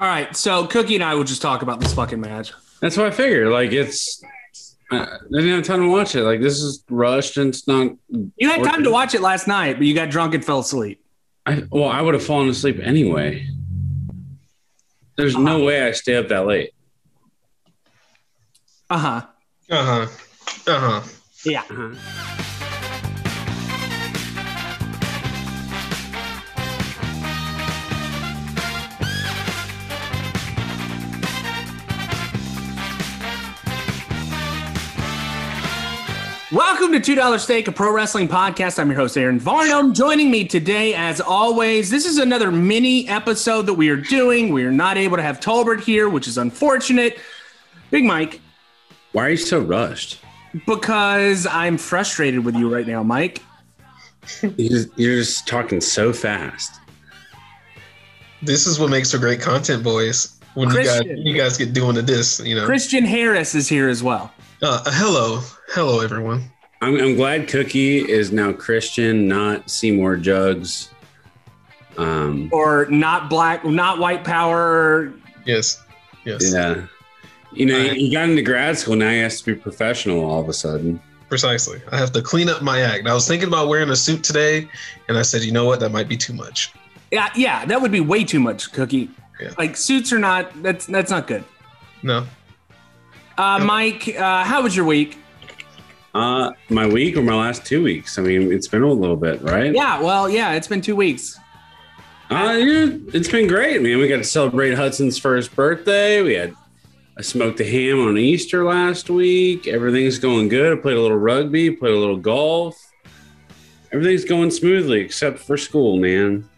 All right, so Cookie and I will just talk about this fucking match. That's what I figured. Like it's, I didn't have time to watch it. Like this is rushed and it's not. You had time to watch it last night, but you got drunk and fell asleep. I, well, I would have fallen asleep anyway. There's no way I stay up that late. Uh huh. Uh huh. Uh huh. Yeah. Welcome to Two Dollar Steak, a pro wrestling podcast. I'm your host Aaron Varnum. Joining me today, as always, this is another mini episode that we are doing. We are not able to have Tolbert here, which is unfortunate. Big Mike, Why are you so rushed? because I'm frustrated with you right now, Mike. You just, you're just talking so fast. This is what makes for great content, boys. When you guys you guys get doing this, you know. Christian Harris is here as well. Uh, hello, hello, everyone. I'm, I'm glad Cookie is now Christian, not Seymour Jugs. Um, Or not black, not white power. Yes, yes, yeah. You know, Right. he got into grad school. Now he has to be professional all of a sudden. precisely. I have to clean up my act. I was thinking about wearing a suit today, and I said, you know what, that might be too much. Yeah, yeah, that would be way too much, Cookie. Yeah. Like suits are not. That's that's not good. No, Uh, Yep. Mike, uh, how was your week? Uh, my week or my last two weeks? I mean, it's been a little bit, right? Yeah, well, yeah, it's been two weeks. Uh, yeah, it's been great, man. We got to celebrate Hudson's first birthday. We had I smoked a ham on Easter last week. Everything's going good. I played a little rugby, played a little golf. Everything's going smoothly except for school, man.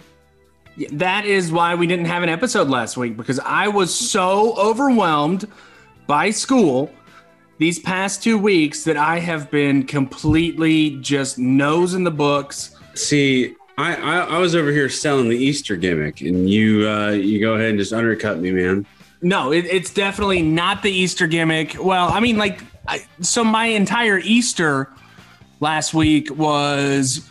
That is why we didn't have an episode last week because I was so overwhelmed by school these past two weeks that I have been completely just nose in the books. See, I, I, I was over here selling the Easter gimmick, and you uh, you go ahead and just undercut me, man. No, it, it's definitely not the Easter gimmick. Well, I mean, like, I, so my entire Easter last week was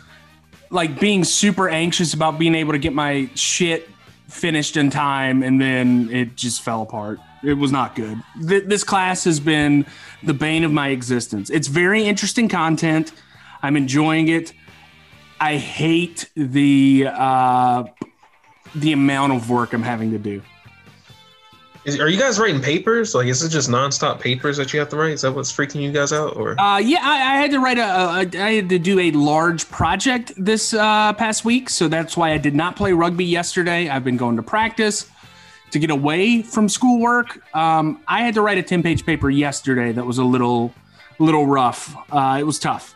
like being super anxious about being able to get my shit finished in time, and then it just fell apart. It was not good. Th- this class has been the bane of my existence. It's very interesting content. I'm enjoying it. I hate the uh, the amount of work I'm having to do. is, are you guys writing papers? Like, is it just nonstop papers that you have to write? Is that what's freaking you guys out? Or Uh, yeah, I, I had to write a, a. I had to do a large project this uh, past week, so that's why I did not play rugby yesterday. I've been going to practice to get away from schoolwork. Um, I had to write a ten-page paper yesterday that was a little, little rough. Uh, it was tough.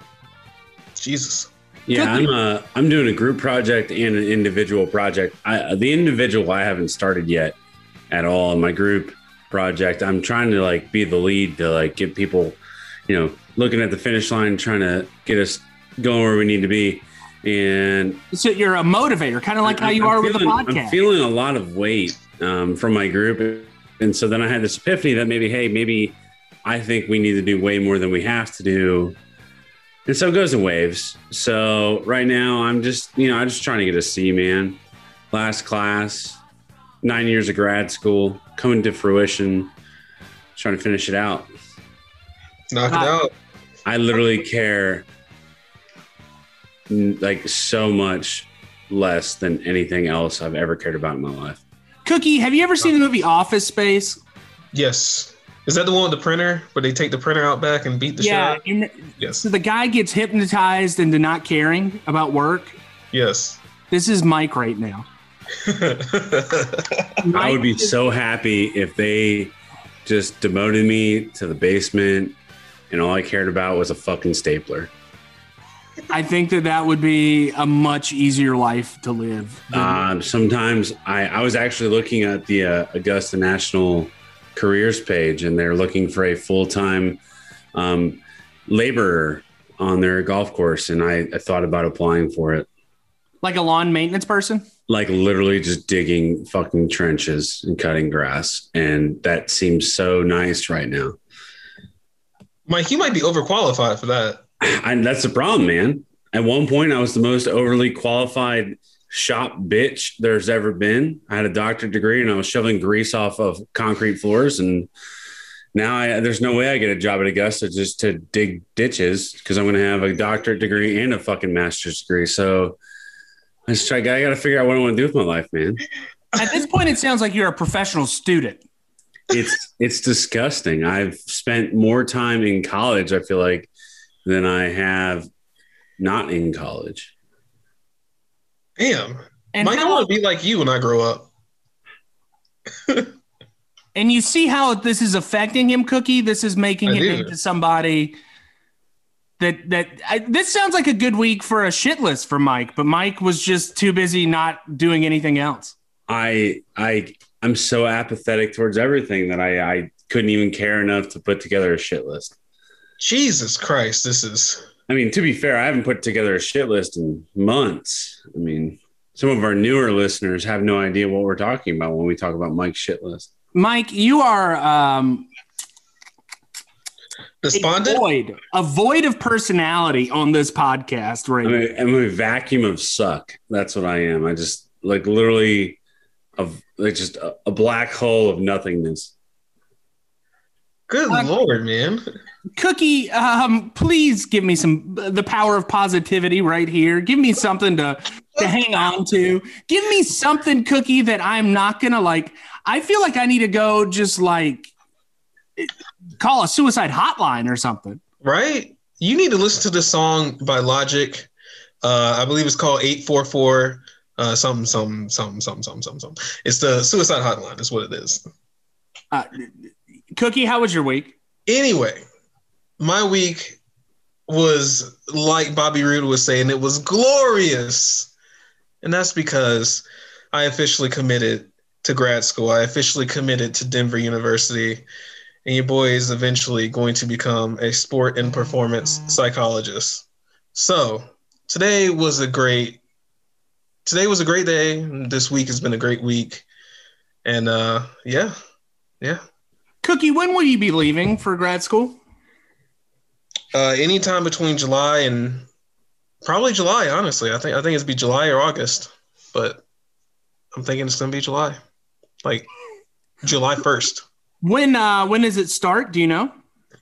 Jesus, Yeah, I'm uh, I'm doing a group project and an individual project. I, the individual I haven't started yet at all. In my group project, I'm trying to like be the lead to like get people, you know, looking at the finish line, trying to get us going where we need to be. And So you're a motivator, kind of like how you I'm are with the podcast. I'm feeling a lot of weight um, from my group, and so then I had this epiphany that maybe, hey, maybe I think we need to do way more than we have to do. And so it goes in waves. So right now, I'm just, you know, I'm just trying to get a C, man. Last class, nine years of grad school, coming to fruition, trying to finish it out. knock it out. I literally care n- like so much less than anything else I've ever cared about in my life. Cookie, have you ever seen the movie Office Space? Yes. Is that the one with the printer where they take the printer out back and beat the yeah. shit? out? you- Yes. So the guy gets hypnotized into not caring about work. Yes. This is Mike right now. I would be so happy if they just demoted me to the basement and all I cared about was a fucking stapler. I think that that would be a much easier life to live. than- Um, sometimes I, I was actually looking at the uh, Augusta National careers page and they're looking for a full time um, laborer on their golf course. And I, I thought about applying for it. like a lawn maintenance person. like literally just digging fucking trenches and cutting grass. And that seems so nice right now. Mike, you might be overqualified for that. And that's the problem, man. At one point, I was the most overly qualified shop bitch there's ever been. I had a doctorate degree and I was shoveling grease off of concrete floors and now I, there's no way I get a job at Augusta just to dig ditches because I'm going to have a doctorate degree and a fucking master's degree. So I just try. I got to figure out what I want to do with my life, man. At this point, it sounds like you're a professional student. It's it's disgusting. I've spent more time in college. I feel like than I have not in college. Damn. And Mike, I how- want to be like you when I grow up. And you see how this is affecting him, Cookie. This is making I him do. into somebody that that I, this sounds like a good week for a shit list for Mike, but Mike was just too busy not doing anything else. I I I'm so apathetic towards everything that I I couldn't even care enough to put together a shit list. Jesus Christ, this is. I mean, to be fair, I haven't put together a shit list in months. I mean, some of our newer listeners have no idea what we're talking about when we talk about Mike's shit list. Mike, you are um, a Despondent? void, a void of personality on this podcast right I'm a, I'm a vacuum of suck. That's what I am. I just like literally of like just a, a black hole of nothingness. Good Uh, lord, man. Cookie, um, please give me some the power of positivity right here. Give me something to to hang on to. Give me something, Cookie, that I'm not gonna like. I feel like I need to go just like call a suicide hotline or something. Right? You need to listen to the song by Logic. Uh, I believe it's called 844 uh, something, something, something, something, something, something, something. It's the suicide hotline, is what it is. Uh, Cookie, how was your week? Anyway, my week was like Bobby Roode was saying, it was glorious. And that's because I officially committed to grad school. I officially committed to Denver University. And your boy is eventually going to become a sport and performance psychologist. So today was a great today was a great day. This week has been a great week. And uh yeah, yeah. Cookie, when will you be leaving for grad school? Uh, anytime between July and probably July. Honestly, I think I think it's be July or August, but I'm thinking it's gonna be July, like July first, When uh when does it start? Do you know?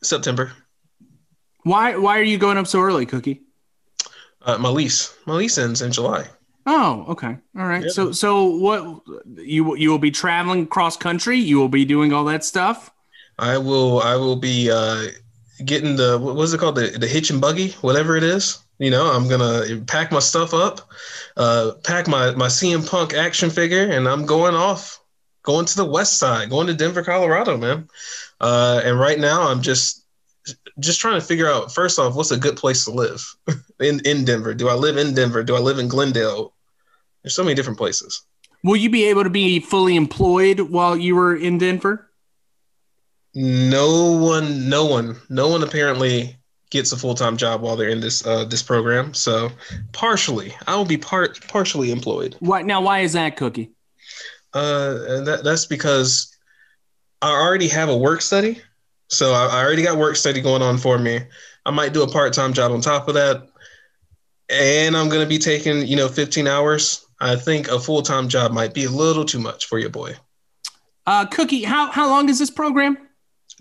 September. Why why are you going up so early, Cookie? Uh, my lease, my lease ends in July. Oh, okay. All right. Yeah. So so what you you will be traveling cross country, you will be doing all that stuff? I will I will be uh, getting the what was it called the the hitch and buggy, whatever it is. You know, I'm gonna pack my stuff up, uh, pack my my CM Punk action figure, and I'm going off, going to the west side, going to Denver, Colorado, man. Uh, and right now, I'm just just trying to figure out first off what's a good place to live in in Denver. Do I live in Denver? Do I live in Glendale? There's so many different places. Will you be able to be fully employed while you were in Denver? No one, no one, no one apparently gets a full time job while they're in this uh, this program. So partially, I will be part partially employed. Why now why is that cookie? Uh, and that, that's because I already have a work study, so I, I already got work study going on for me. I might do a part time job on top of that, and I'm gonna be taking you know 15 hours. I think a full time job might be a little too much for your boy. Uh cookie, how how long is this program?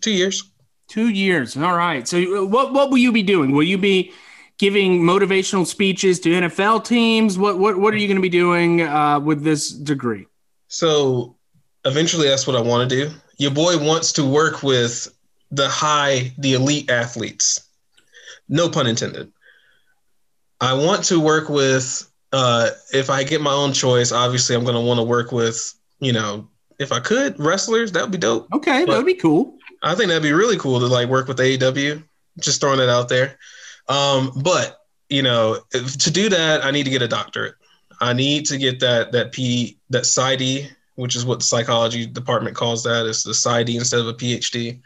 Two years. Two years. All right. So, uh, what what will you be doing? Will you be giving motivational speeches to NFL teams? What what what are you going to be doing uh, with this degree? So eventually, that's what I want to do. Your boy wants to work with the high, the elite athletes. No pun intended. I want to work with, uh, if I get my own choice, obviously, I'm going to want to work with, you know, if I could, wrestlers, that would be dope. Okay, that would be cool. I think that'd be really cool to like work with AEW. Just throwing it out there. Um, but you know, if, to do that, I need to get a doctorate. I need to get that that P that PsyD, which is what the psychology department calls that. It's the PsyD instead of a PhD.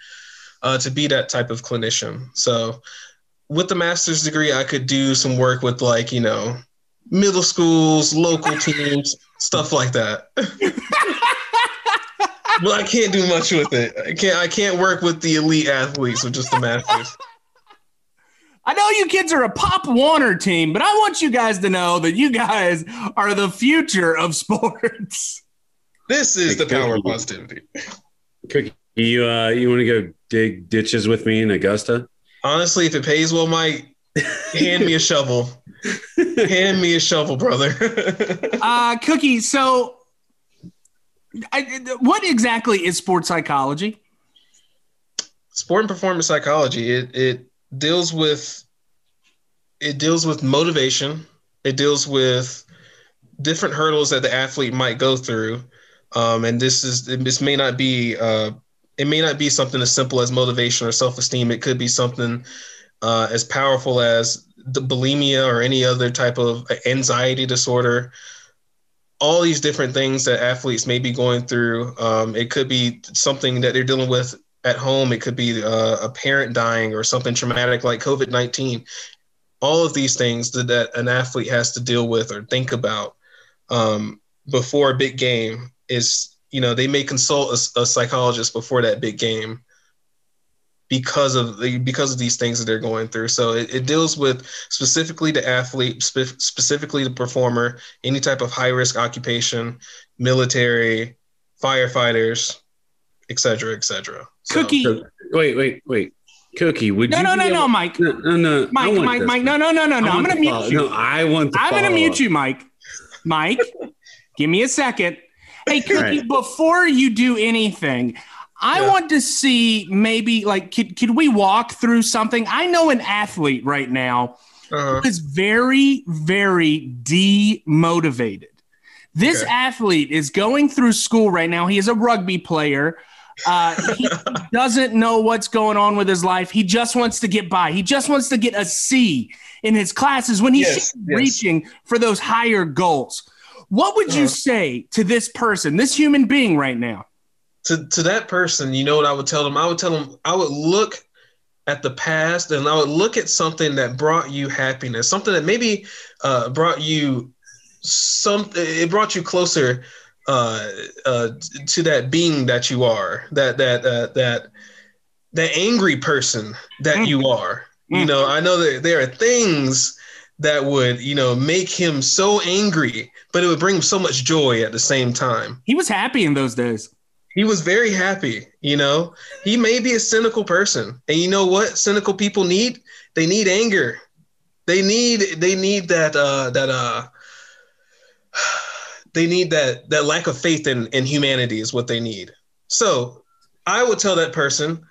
Uh, to be that type of clinician. So, with the master's degree, I could do some work with like you know, middle schools, local teams, stuff like that. but I can't do much with it. I can't. I can't work with the elite athletes with just the masters. I know you kids are a Pop Warner team, but I want you guys to know that you guys are the future of sports. This is the power of positivity. Cookie, you uh, you want to go dig ditches with me in Augusta? Honestly, if it pays well, Mike, hand me a shovel. hand me a shovel, brother. uh, Cookie, so I, what exactly is sports psychology? Sport and performance psychology. It it deals with it deals with motivation. It deals with different hurdles that the athlete might go through. Um, and this is this may not be uh, it may not be something as simple as motivation or self-esteem. It could be something uh, as powerful as the bulimia or any other type of anxiety disorder. All these different things that athletes may be going through. Um, it could be something that they're dealing with at home. It could be uh, a parent dying or something traumatic like COVID 19. All of these things that, that, an athlete has to deal with or think about um, before a big game is, you know, they may consult a, a psychologist before that big game because of the, because of these things that they're going through. So it, it deals with specifically the athlete, spe- specifically the performer, any type of high risk occupation, military, firefighters, et cetera, et cetera. So, Cookie. So, wait, wait, wait. Cookie, would no, you? No, no, no, Mike. No, no, no. Mike, Mike, Mike. No, no, no, no, no. I'm going to mute you. No, I want. I'm going to mute you, Mike. Mike, give me a second. Hey, Cookie, right. before you do anything, I yeah. want to see maybe like could, could we walk through something? I know an athlete right now uh-huh. who is very, very demotivated. This okay. athlete is going through school right now. He is a rugby player. Uh, he doesn't know what's going on with his life. He just wants to get by. He just wants to get a C in his classes when he's yes, yes. reaching for those higher goals. What would uh-huh. you say to this person, this human being right now? To, to that person, you know what I would tell them? I would tell them, I would look at the past and I would look at something that brought you happiness, something that maybe uh, brought you some, it brought you closer uh, uh, to that being that you are, that that uh, that that angry person that mm. you are. Mm. You know, I know that there are things that would you know make him so angry, but it would bring him so much joy at the same time. He was happy in those days. He was very happy. You know, he may be a cynical person, and you know what? Cynical people need they need anger. They need they need that uh that uh they need that that lack of faith in in humanity is what they need. So I would tell that person,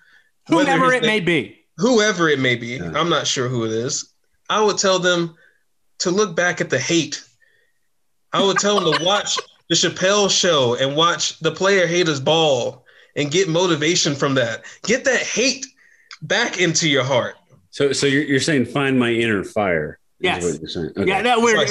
whoever it may be, whoever it may be, yeah. I'm not sure who it is. I would tell them to look back at the hate. I would tell them to watch the Chappelle show and watch the player haters ball and get motivation from that. Get that hate back into your heart. So, so you're, you're saying find my inner fire. Yes. Okay. Yeah, that we're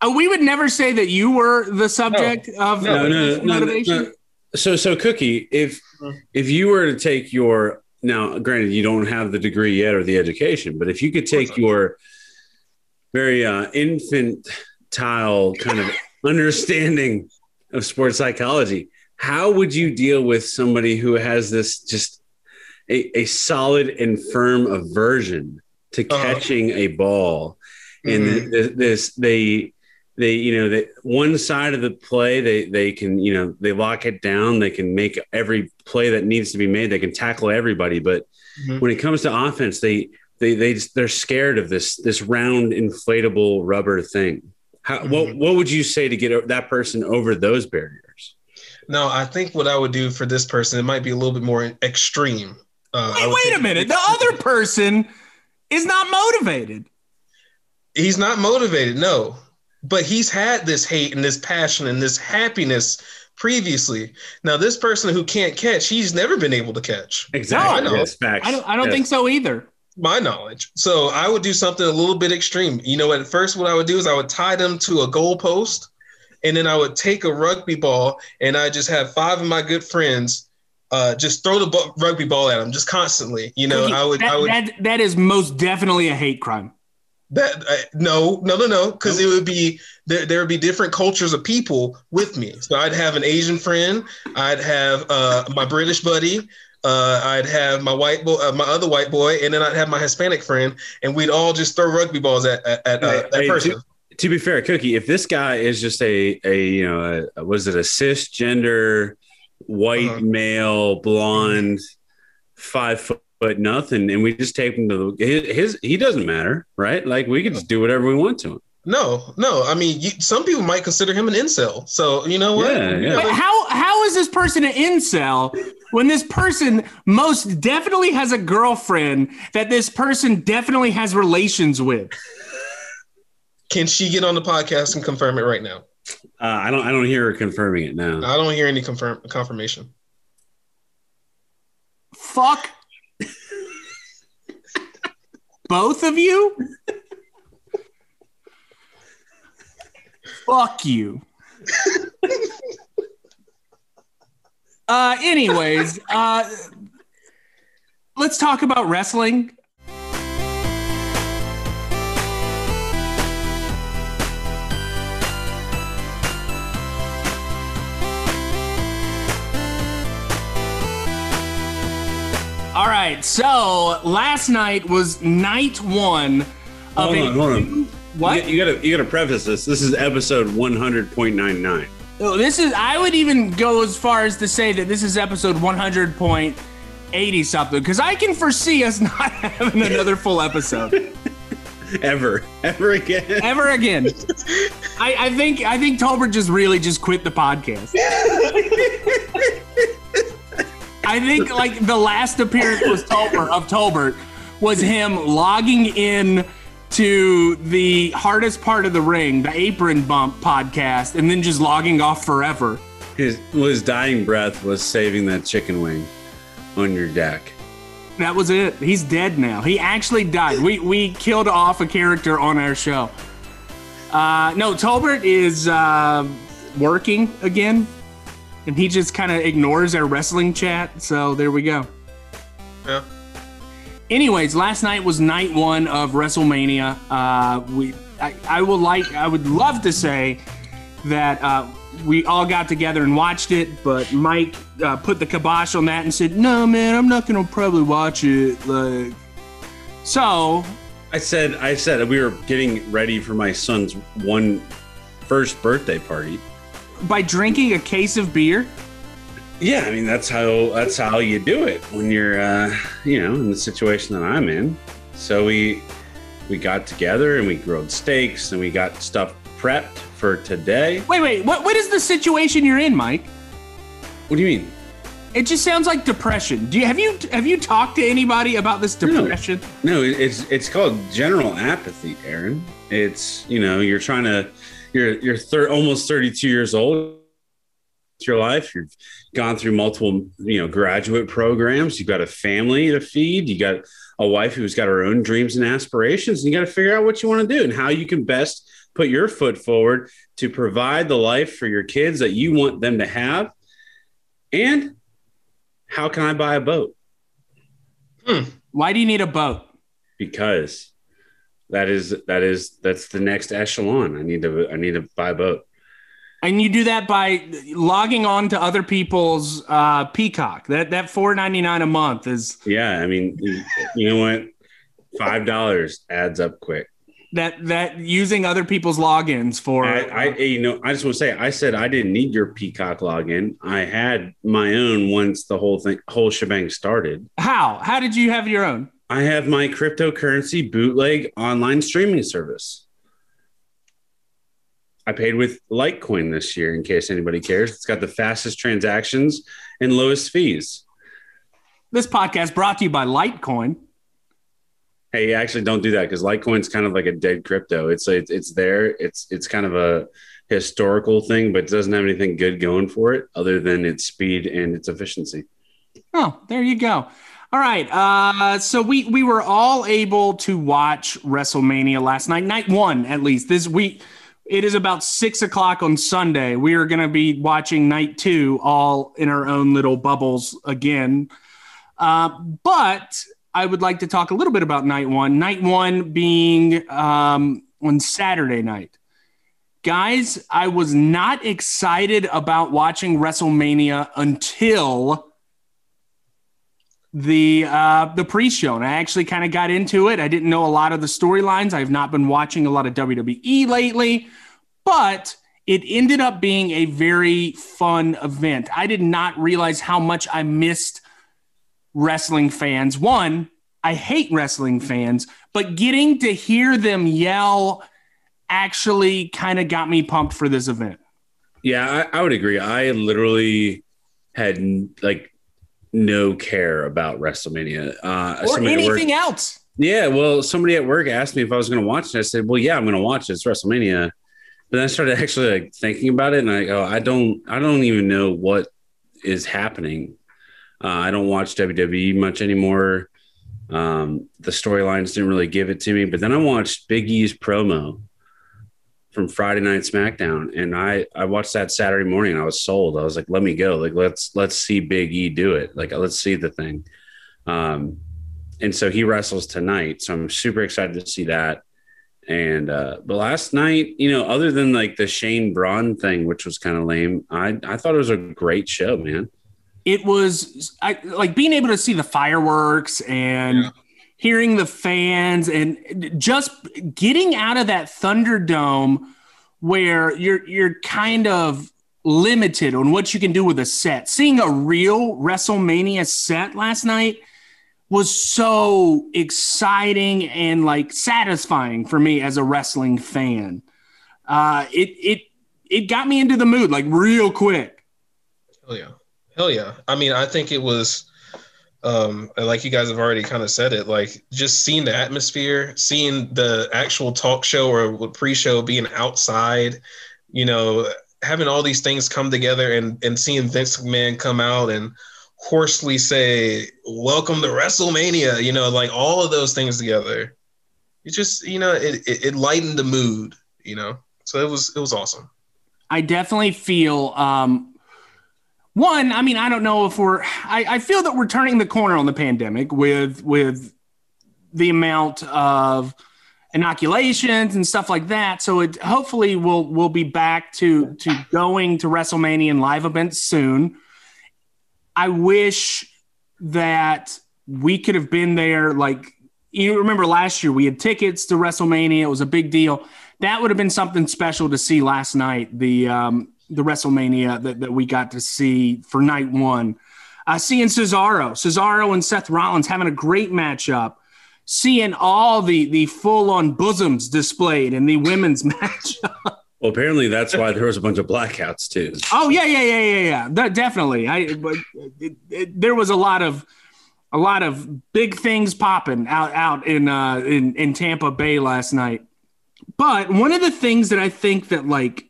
uh, we would never say that you were the subject no. of no, no, no, motivation. So, so Cookie, if mm-hmm. if you were to take your now, granted, you don't have the degree yet or the education, but if you could take your very uh, infantile kind of understanding of sports psychology, how would you deal with somebody who has this just a, a solid and firm aversion to uh-huh. catching uh-huh. a ball and mm-hmm. this they they you know that one side of the play they they can you know they lock it down they can make every play that needs to be made they can tackle everybody but mm-hmm. when it comes to offense they they they they're scared of this this round inflatable rubber thing how mm-hmm. what what would you say to get that person over those barriers no i think what i would do for this person it might be a little bit more extreme uh, wait, wait a minute the other person is not motivated He's not motivated, no. But he's had this hate and this passion and this happiness previously. Now, this person who can't catch, he's never been able to catch. Exactly. No, yes, I don't, I don't yes. think so either. My knowledge. So I would do something a little bit extreme. You know, at first, what I would do is I would tie them to a goalpost, and then I would take a rugby ball and I just have five of my good friends uh, just throw the rugby ball at them just constantly. You know, I would, that, I would. That, that is most definitely a hate crime That uh, no, no, no, no, because it would be there. There would be different cultures of people with me. So I'd have an Asian friend. I'd have uh, my British buddy. Uh, I'd have my white boy, uh, my other white boy, and then I'd have my Hispanic friend, and we'd all just throw rugby balls at at, at uh, that hey, person. to, to be fair, Cookie, if this guy is just a a you know a, was it a cisgender white Uh-huh. male blonde five foot nothing, and we just take him to the his, his he doesn't matter, right? Like we can just do whatever we want to him. No, no. I mean, you, some people might consider him an incel. So you know what? Yeah, yeah. But how how is this person an incel when this person most definitely has a girlfriend that this person definitely has relations with? Can she get on the podcast and confirm it right now? Uh, I don't I don't hear her confirming it now. I don't hear any confirm confirmation. Fuck both of you. Fuck you. Uh, anyways, uh, let's talk about wrestling. All right, so last night was night one of Hold a hold on. What? You, you gotta you gotta preface this. This is episode one hundred point nine nine. Oh, This is. I would even go as far as to say that this is episode 100.80 something because I can foresee us not having another full episode Ever, ever again. ever again. I, I think. I think Tolbert just really just quit the podcast. I think like the last appearance was Tolbert of Tolbert was him logging in to the hardest part of the ring, the apron bump podcast, and then just logging off forever. His well, his dying breath was saving that chicken wing on your deck. That was it. He's dead now. He actually died. We we killed off a character on our show. Uh, no, Tolbert is uh, working again, and he just kind of ignores our wrestling chat. So there we go. Yeah. Anyways, last night was night one of WrestleMania. Uh, we, I, I will like, I would love to say that uh, we all got together and watched it, but Mike uh, put the kibosh on that and said, "No, man, I'm not gonna probably watch it." Like, so I said I said we were getting ready for my son's one first birthday party. by drinking a case of beer, Yeah, I mean that's how that's how you do it when you're uh, you know in the situation that I'm in. So we we got together and we grilled steaks and we got stuff prepped for today. wait, wait, what what is the situation you're in, Mike? What do you mean? It just sounds like depression. Do you have you have you talked to anybody about this depression? No, it- it's it's called general apathy, Aaron. It's you know you're trying to you're you're thir- almost 32 years old. Your life. You've gone through multiple you know graduate programs. You've got a family to feed. You got a wife who's got her own dreams and aspirations. And you got to figure out what you want to do and how you can best put your foot forward to provide the life for your kids that you want them to have. And how can I buy a boat? Hmm. Why do you need a boat? because that is that is that's the next echelon. I need to I need to buy a boat. And you do that by logging on to other people's uh, Peacock. That that four ninety nine a month is Yeah, I mean, you know what? Five dollars adds up quick. that that using other people's logins for. I, I you know I just want to say I said I didn't need your Peacock login. I had my own once the whole thing whole shebang started. how how did you have your own? I have my cryptocurrency bootleg online streaming service. I paid with Litecoin this year, in case anybody cares. It's got the fastest transactions and lowest fees. This podcast brought to you by Litecoin. Hey, actually, don't do that because Litecoin's kind of like a dead crypto. It's it's it's there. It's it's kind of a historical thing, but it doesn't have anything good going for it other than its speed and its efficiency. Oh, there you go. All right. Uh, so we we were all able to watch WrestleMania last night, night one at least. This week, it is about six o'clock on Sunday. We are going to be watching night two all in our own little bubbles again. Uh, but I would like to talk a little bit about night one. Night one being um, on Saturday night. Guys, I was not excited about watching WrestleMania until the uh, the pre-show, and I actually kind of got into it. I didn't know a lot of the storylines. I've not been watching a lot of WWE lately, but it ended up being a very fun event. I did not realize how much I missed wrestling fans. One, I hate wrestling fans, but getting to hear them yell actually kind of got me pumped for this event. Yeah, I, I would agree. I literally had like no care about WrestleMania uh, or anything work, else. Yeah, well, somebody at work asked me if I was going to watch it. I said, "Well, yeah, I'm going to watch it. It's WrestleMania." But then I started actually like thinking about it, and I go, "I don't, I don't even know what is happening. Uh, I don't watch WWE much anymore. Um, the storylines didn't really give it to me. But then I watched Big E's promo from Friday Night SmackDown, and I I watched that Saturday morning. I was sold. I was like, let me go. Like let's let's see Big E do it. Like let's see the thing. Um, and so he wrestles tonight. So I'm super excited to see that. And uh, but last night, you know, other than like the Shane Braun thing, which was kind of lame, I I thought it was a great show, man. It was I like being able to see the fireworks and. Yeah hearing the fans and just getting out of that Thunderdome where you're you're kind of limited on what you can do with a set. Seeing a real WrestleMania set last night was so exciting and like satisfying for me as a wrestling fan. Uh, it it it got me into the mood like real quick. Hell yeah, hell yeah! I mean, I think it was um, like you guys have already kind of said it, like just seeing the atmosphere, seeing the actual talk show or pre-show being outside, you know, having all these things come together and and seeing Vince McMahon come out and hoarsely say, "Welcome to WrestleMania," you know, like all of those things together. It just, you know, it, it, it lightened the mood, you know. So it was it was awesome. I definitely feel um, one, I mean, I don't know if we're. I, I feel that we're turning the corner on the pandemic with with the amount of inoculations and stuff like that. So it hopefully we'll we'll be back to to going to WrestleMania and live events soon. I wish that we could have been there. Like you remember last year, we had tickets to WrestleMania. It was a big deal. That would have been something special to see last night. The um, the WrestleMania that, that we got to see for night one. Uh, seeing Cesaro, Cesaro and Seth Rollins having a great matchup. Seeing all the the full on bosoms displayed in the women's matchup. Well, apparently that's why there was a bunch of blackouts too. Oh yeah, yeah, yeah, yeah, yeah. That, definitely. I it, it, there was a lot of a lot of big things popping out out in uh in in Tampa Bay last night. But one of the things that I think that like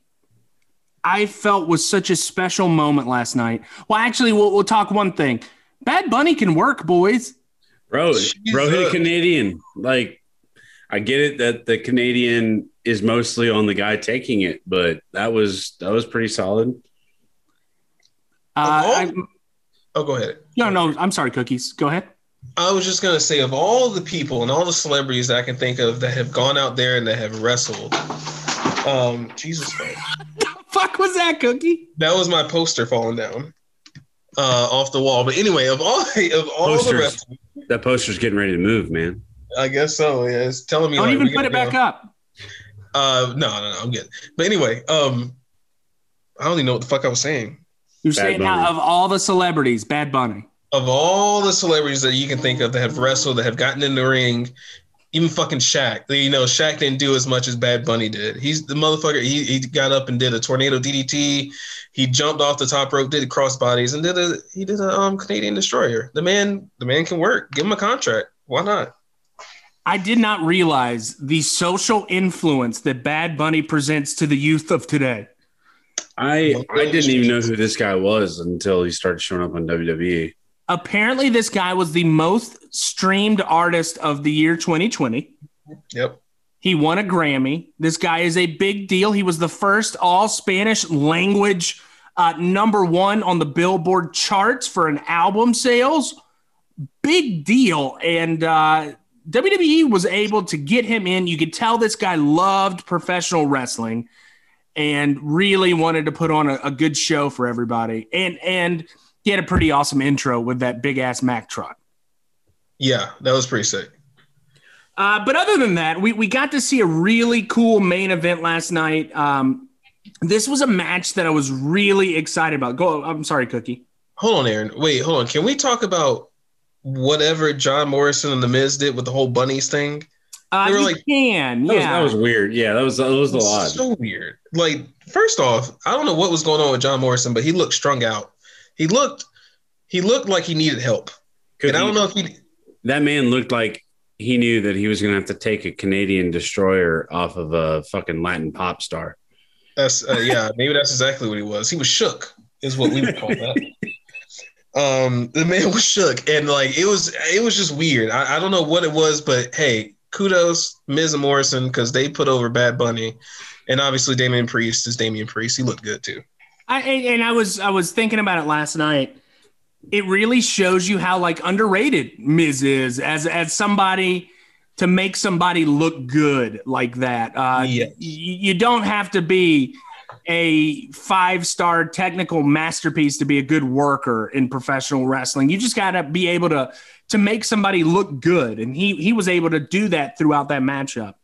I felt was such a special moment last night. Well, actually, we'll, we'll talk one thing. Bad Bunny can work, boys. Bro, bro, hit a Canadian. Like, I get it that the Canadian is mostly on the guy taking it, but that was that was pretty solid. Uh, oh, go ahead. No, no, I'm sorry, cookies. Go ahead. I was just gonna say, of all the people and all the celebrities that I can think of that have gone out there and that have wrestled, um, Jesus Christ fuck was that, Cookie? That was my poster falling down uh, off the wall. But anyway, of all of all Posters. the rest, that poster's getting ready to move, man. I guess so. Yeah, it's telling me. Don't like, even put it back go. up. Uh, no, no, no, I'm good. But anyway, um, I don't even know what the fuck I was saying. You're Bad saying how of all the celebrities, Bad Bunny. Of all the celebrities that you can think of that have wrestled, that have gotten in the ring, even fucking Shaq. You know, Shaq didn't do as much as Bad Bunny did. He's the motherfucker. He, he got up and did a tornado DDT. He jumped off the top rope, did crossbodies, and did a he did a um, Canadian destroyer. The man, the man can work. Give him a contract. Why not? I did not realize the social influence that Bad Bunny presents to the youth of today. I I didn't even know who this guy was until he started showing up on WWE apparently this guy was the most streamed artist of the year 2020. Yep. He won a Grammy. This guy is a big deal. He was the first all Spanish language uh, number one on the Billboard charts for an album sales. big deal. And uh, WWE was able to get him in. You could tell this guy loved professional wrestling and really wanted to put on a, a good show for everybody. And and he had a pretty awesome intro with that big ass Mack truck. Yeah, that was pretty sick. Uh, but other than that, we, we got to see a really cool main event last night. Um, this was a match that I was really excited about. Go, I'm sorry, Cookie. Hold on, Aaron. Wait, hold on. Can we talk about whatever John Morrison and the Miz did with the whole bunnies thing? Uh, They were you like- can, That, yeah. was, that was weird. Yeah, that was that was a lot. So weird. Like, first off, I don't know what was going on with John Morrison, but he looked strung out. He looked he looked like he needed help. And I don't know if he that man looked like he knew that he was going to have to take a Canadian destroyer off of a fucking Latin pop star. that's uh, yeah, maybe that's exactly what he was. He was shook, is what we would call that. um, the man was shook, and like it was it was just weird. I, I don't know what it was, but hey, kudos Miz and Morrison because they put over Bad Bunny, and obviously Damian Priest is Damian Priest. He looked good too. I and and I was I was thinking about it last night. It really shows you how like underrated Miz is as as somebody to make somebody look good like that. Uh, Yes. y- you don't have to be a five star technical masterpiece to be a good worker in professional wrestling. You just got to be able to to make somebody look good, and he he was able to do that throughout that matchup.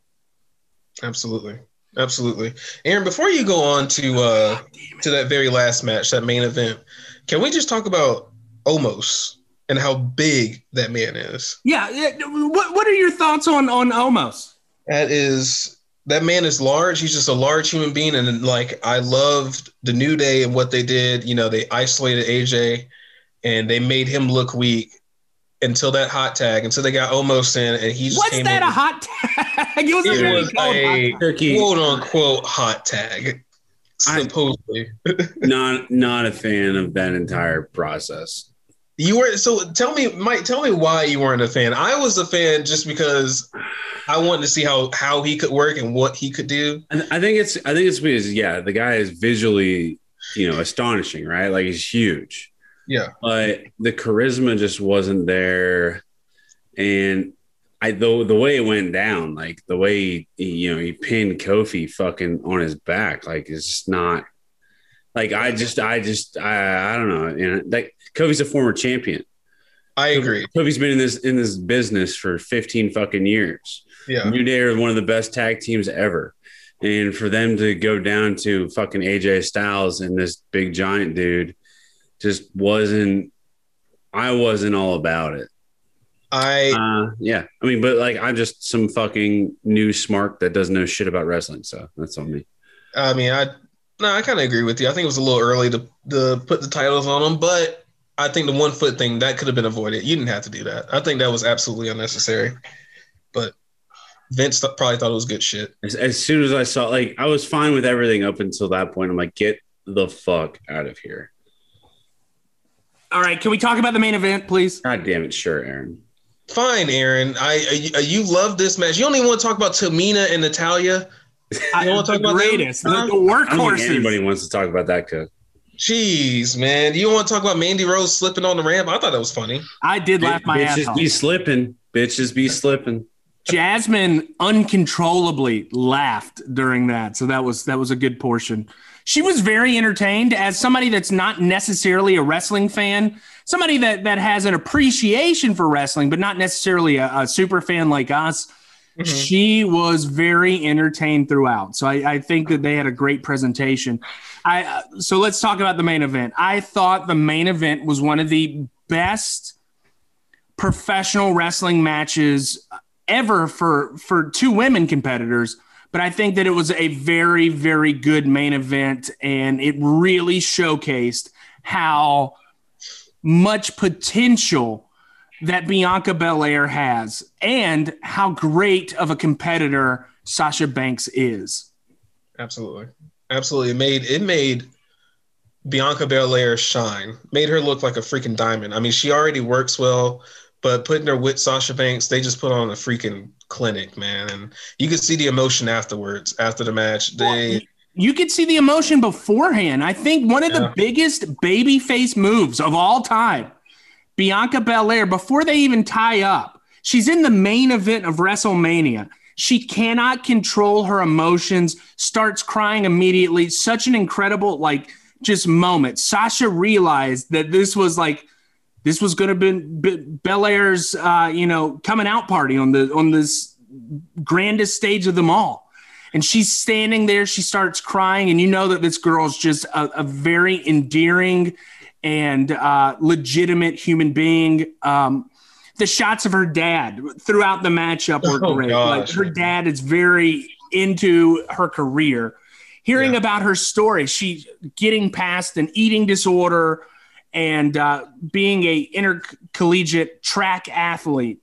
Absolutely. Absolutely. Aaron, before you go on to uh to that very last match, that main event, can we just talk about Omos and how big that man is? Yeah. yeah, What what are your thoughts on on Omos? That is that man is large. He's just a large human being. And like I loved the New Day and what they did. You know, they isolated AJ and they made him look weak until that hot tag, until they got Omos in and he just What's came that in. a hot tag? it was a it very was a. Turkey, quote unquote hot tag. I- Supposedly. not not a fan of that entire process. You were so tell me, Mike. Tell me why you weren't a fan. I was a fan just because I wanted to see how how he could work and what he could do. I, I think it's I think it's because yeah, the guy is visually you know astonishing, right? Like he's huge. Yeah. but the charisma just wasn't there and i the, the way it went down like the way he, you know he pinned kofi fucking on his back like it's just not like i just i just i, I don't know you know like kofi's a former champion I agree. kofi's been in this in this business for 15 fucking years Yeah, New Day are one of the best tag teams ever. And for them to go down to fucking AJ Styles and this big giant dude just wasn't, I wasn't all about it. I Uh, yeah. I mean, but like, I'm just some fucking new smart that doesn't know shit about wrestling. So that's on me. I mean I no, I kind of agree with you. I think it was a little early to to put the titles on them, but I think the one foot thing that could have been avoided. You didn't have to do that. I think that was absolutely unnecessary. But Vince th- probably thought it was good shit. As, as soon as I saw, like, I was fine with everything up until that point. I'm like, get the fuck out of here. All right, can we talk about the main event, please? God damn it. Sure, Aaron. Fine, Aaron. I you, you love this match. You don't even want to talk about Tamina and Natalya. I, wanna talk the about them? greatest, the, Huh? the I workhorses. anybody wants to talk about that, Cook. Jeez, man. You don't want to talk about Mandy Rose slipping on the ramp? I thought that was funny. I did laugh my ass off. Bitches be slipping. Bitches be slipping. Jasmine uncontrollably laughed during that, so that was that was a good portion. She was very entertained as somebody that's not necessarily a wrestling fan, somebody that that has an appreciation for wrestling, but not necessarily a, a super fan like us. She was very entertained throughout, so I, I think that they had a great presentation. I uh, so let's talk about the main event. I thought the main event was one of the best professional wrestling matches ever for for two women competitors but i think that it was a very very good main event and it really showcased how much potential that bianca belair has and how great of a competitor sasha banks is Absolutely. Absolutely. It made it made Bianca Belair shine. Made her look like a freaking diamond. I mean, she already works well, but putting her with Sasha Banks, they just put on a freaking clinic, man. And you could see the emotion afterwards, after the match. They you could see the emotion beforehand. I think one of Yeah. the biggest baby face moves of all time Bianca Belair, before they even tie up, she's in the main event of WrestleMania. She cannot control her emotions, starts crying immediately. Such an incredible, like, just moment. Sasha realized that this was like, this was going to be, be Belair's, uh, you know, coming out party on the on this grandest stage of them all. And she's standing there. She starts crying, and you know that this girl's just a, a very endearing and uh, legitimate human being. Um, the shots of her dad throughout the matchup were oh, great. Gosh. Like her dad is very into her career. Hearing yeah. about her story, she getting past an eating disorder and uh, being a intercollegiate track athlete.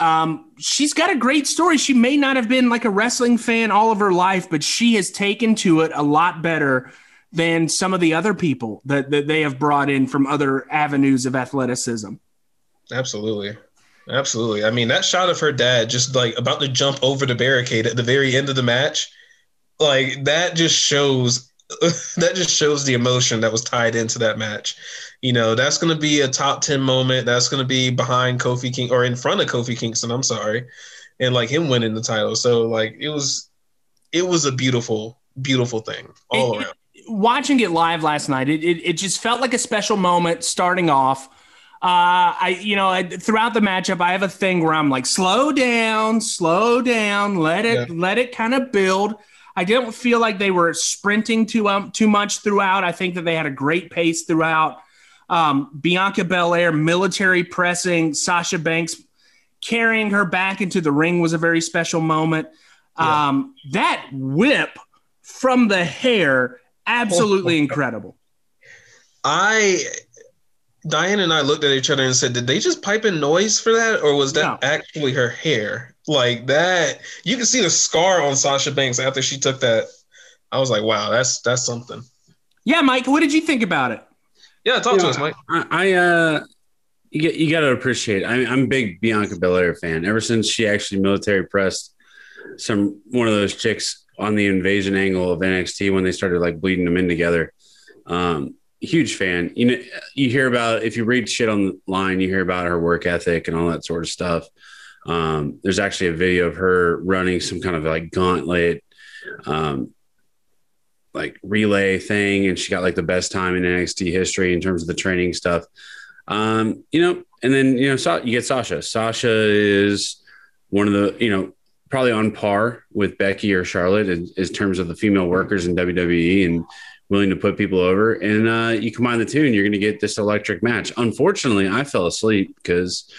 Um, she's got a great story. She may not have been like a wrestling fan all of her life, but she has taken to it a lot better than some of the other people that, that they have brought in from other avenues of athleticism. Absolutely. Absolutely. I mean, that shot of her dad just like about to jump over the barricade at the very end of the match, like that just shows that just shows the emotion that was tied into that match. You know, that's going to be a top 10 moment. That's going to be behind Kofi King or in front of Kofi Kingston, I'm sorry. And like him winning the title. So like it was it was a beautiful beautiful thing all it, around. Watching it live last night, it, it, it just felt like a special moment starting off uh, I, you know, I, throughout the matchup, I have a thing where I'm like, slow down, slow down, let it, yeah. let it kind of build. I didn't feel like they were sprinting too um, too much throughout. I think that they had a great pace throughout. Um, Bianca Belair military pressing Sasha Banks, carrying her back into the ring was a very special moment. Yeah. Um, that whip from the hair, absolutely incredible. I Diane and I looked at each other and said, "Did they just pipe in noise for that, or was that no. actually her hair?" Like that, you can see the scar on Sasha Banks after she took that. I was like, "Wow, that's that's something." Yeah, Mike, what did you think about it? Yeah, talk to us, Mike. I, I uh, you get you got to appreciate. I, I'm a big Bianca Belair fan. Ever since she actually military pressed some one of those chicks on the invasion angle of NXT when they started like bleeding them in together. Um, huge fan. You know, you hear about if you read shit online, you hear about her work ethic and all that sort of stuff. Um, there's actually a video of her running some kind of like gauntlet, um, like relay thing, and she got like the best time in NXT history in terms of the training stuff. Um, you know, and then you know, so, you get Sasha. Sasha is one of the you know probably on par with Becky or Charlotte in, in terms of the female workers in WWE and willing to put people over. And uh, you combine the two, and you're going to get this electric match. Unfortunately, I fell asleep because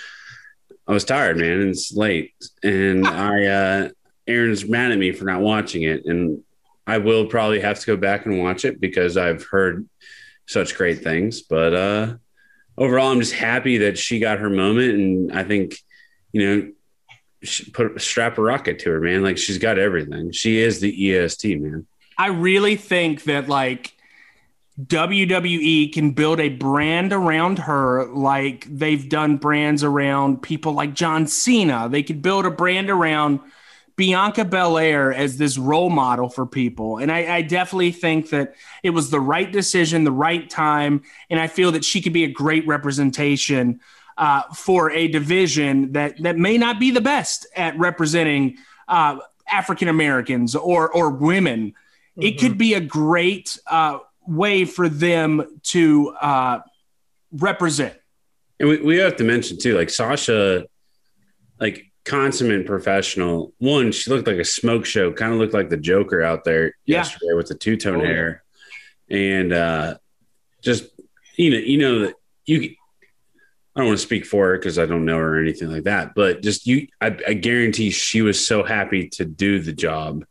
I was tired, man. And it's late, and I uh, Aaron's mad at me for not watching it, and I will probably have to go back and watch it because I've heard such great things. But uh, overall, I'm just happy that she got her moment, and I think you know. she Put strap a rocket to her, man. Like she's got everything. She is the EST, man. I really think that like WWE can build a brand around her like they've done brands around people like John Cena. They could build a brand around Bianca Belair as this role model for people. And I, I, definitely think that it was the right decision, the right time. And I feel that she could be a great representation uh, for a division that, that may not be the best at representing uh, African Americans or, or women mm-hmm. it could mm-hmm. be a great uh, way for them to uh, represent. And we, we have to mention too, like Sasha, like consummate professional. One, she looked like a smoke show, kind of looked like the Joker out there yeah. yesterday with the two tone oh, hair, and uh, just you know, you know that you. I don't want to speak for her because I don't know her or anything like that, but just you, I, I guarantee she was so happy to do the job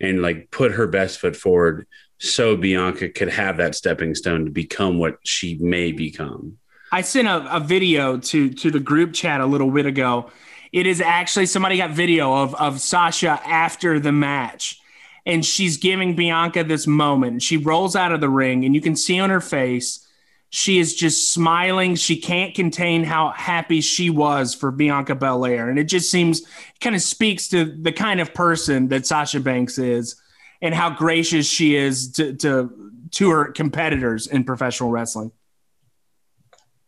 and like put her best foot forward so Bianca could have that stepping stone to become what she may become. I sent a, a video to to the group chat a little bit ago. It is actually somebody got video of of Sasha after the match and she's giving Bianca this moment. She rolls out of the ring and you can see on her face she is just smiling. She can't contain how happy she was for Bianca Belair. And it just seems, kind of speaks to the kind of person that Sasha Banks is and how gracious she is to, to, to her competitors in professional wrestling.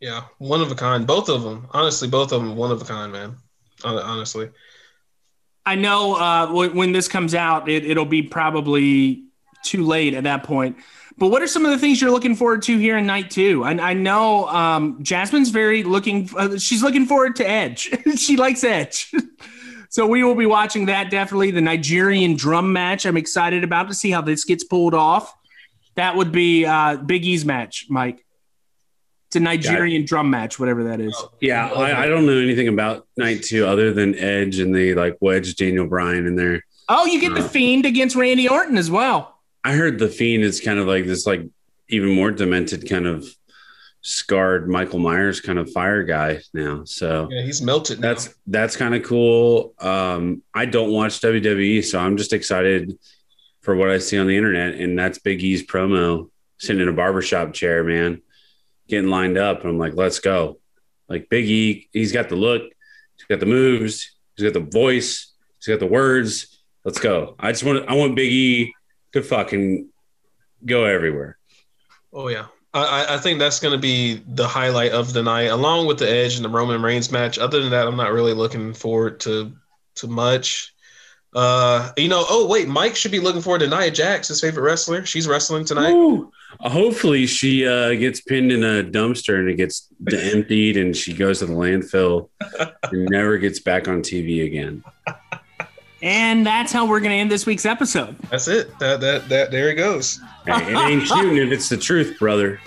Yeah, one of a kind. Both of them, honestly, both of them, one of a kind, man. Honestly, I know uh, when this comes out, it, it'll be probably too late at that point. But what are some of the things you're looking forward to here in night two? I, I know um, Jasmine's very looking. Uh, she's looking forward to Edge. she likes Edge. so we will be watching that definitely. The Nigerian drum match. I'm excited about to see how this gets pulled off. That would be uh, Big E's match, Mike. It's a Nigerian yeah. drum match, whatever that is. Yeah, I, I, don't know anything about night two other than Edge and they like wedge Daniel Bryan in there. Oh, you get uh, the Fiend against Randy Orton as well. I heard the Fiend is kind of like this, like even more demented kind of scarred Michael Myers kind of fire guy now. So yeah, he's melted. Now. That's that's kind of cool. Um, I don't watch WWE, so I'm just excited for what I see on the internet, and that's Big E's promo sitting in a barbershop chair, man, getting lined up, and I'm like, let's go. Like Big E, he's got the look, he's got the moves, he's got the voice, he's got the words. Let's go. I just want I want Big E to fucking go everywhere. Oh yeah, I, I think that's going to be the highlight of the night, along with the Edge and the Roman Reigns match. Other than that, I'm not really looking forward to to much. Uh, you know, oh wait, Mike should be looking forward to Nia Jax, his favorite wrestler. She's wrestling tonight. Ooh. Hopefully, she uh, gets pinned in a dumpster and it gets emptied, and she goes to the landfill and never gets back on TV again. And that's how we're going to end this week's episode. That's it. That that that there it goes. It ain't shooting if it's the truth, brother.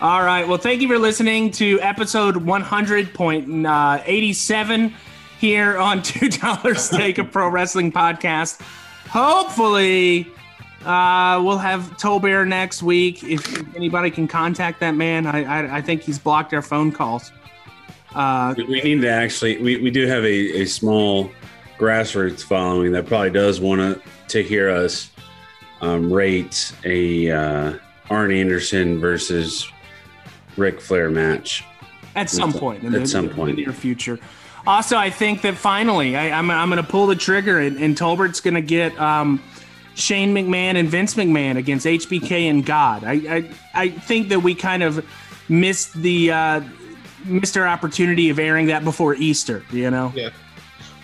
All right. Well, thank you for listening to episode 100.87 here on $2 Steak, a pro wrestling podcast. Hopefully, uh, we'll have Tolbert next week. If, if, anybody can contact that man, I, I, I think he's blocked our phone calls. Uh, we need to actually, we, we do have a, a small grassroots following that probably does want to to hear us um, rate a uh, Arn Anderson versus Ric Flair match at some point. In at the, some point, in the near future. Also, I think that finally, I, am I'm, I'm going to pull the trigger, and, and Tolbert's going to get um, Shane McMahon and Vince McMahon against HBK and God. I, I I think that we kind of missed the uh, missed our opportunity of airing that before Easter. You know. Yeah.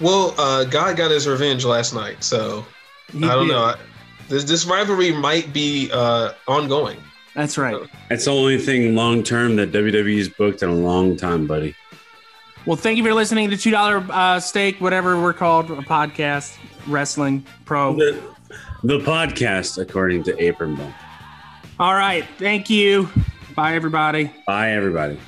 Well, uh, God got his revenge last night, so he I don't did. know. This, this rivalry might be uh, ongoing. That's right. That's the only thing long term that WWE's booked in a long time, buddy. Well, thank you for listening to Two Dollar uh, Steak, whatever we're called, a podcast, wrestling pro. The, the podcast, according to Apron All right. Thank you. Bye, everybody. Bye, everybody.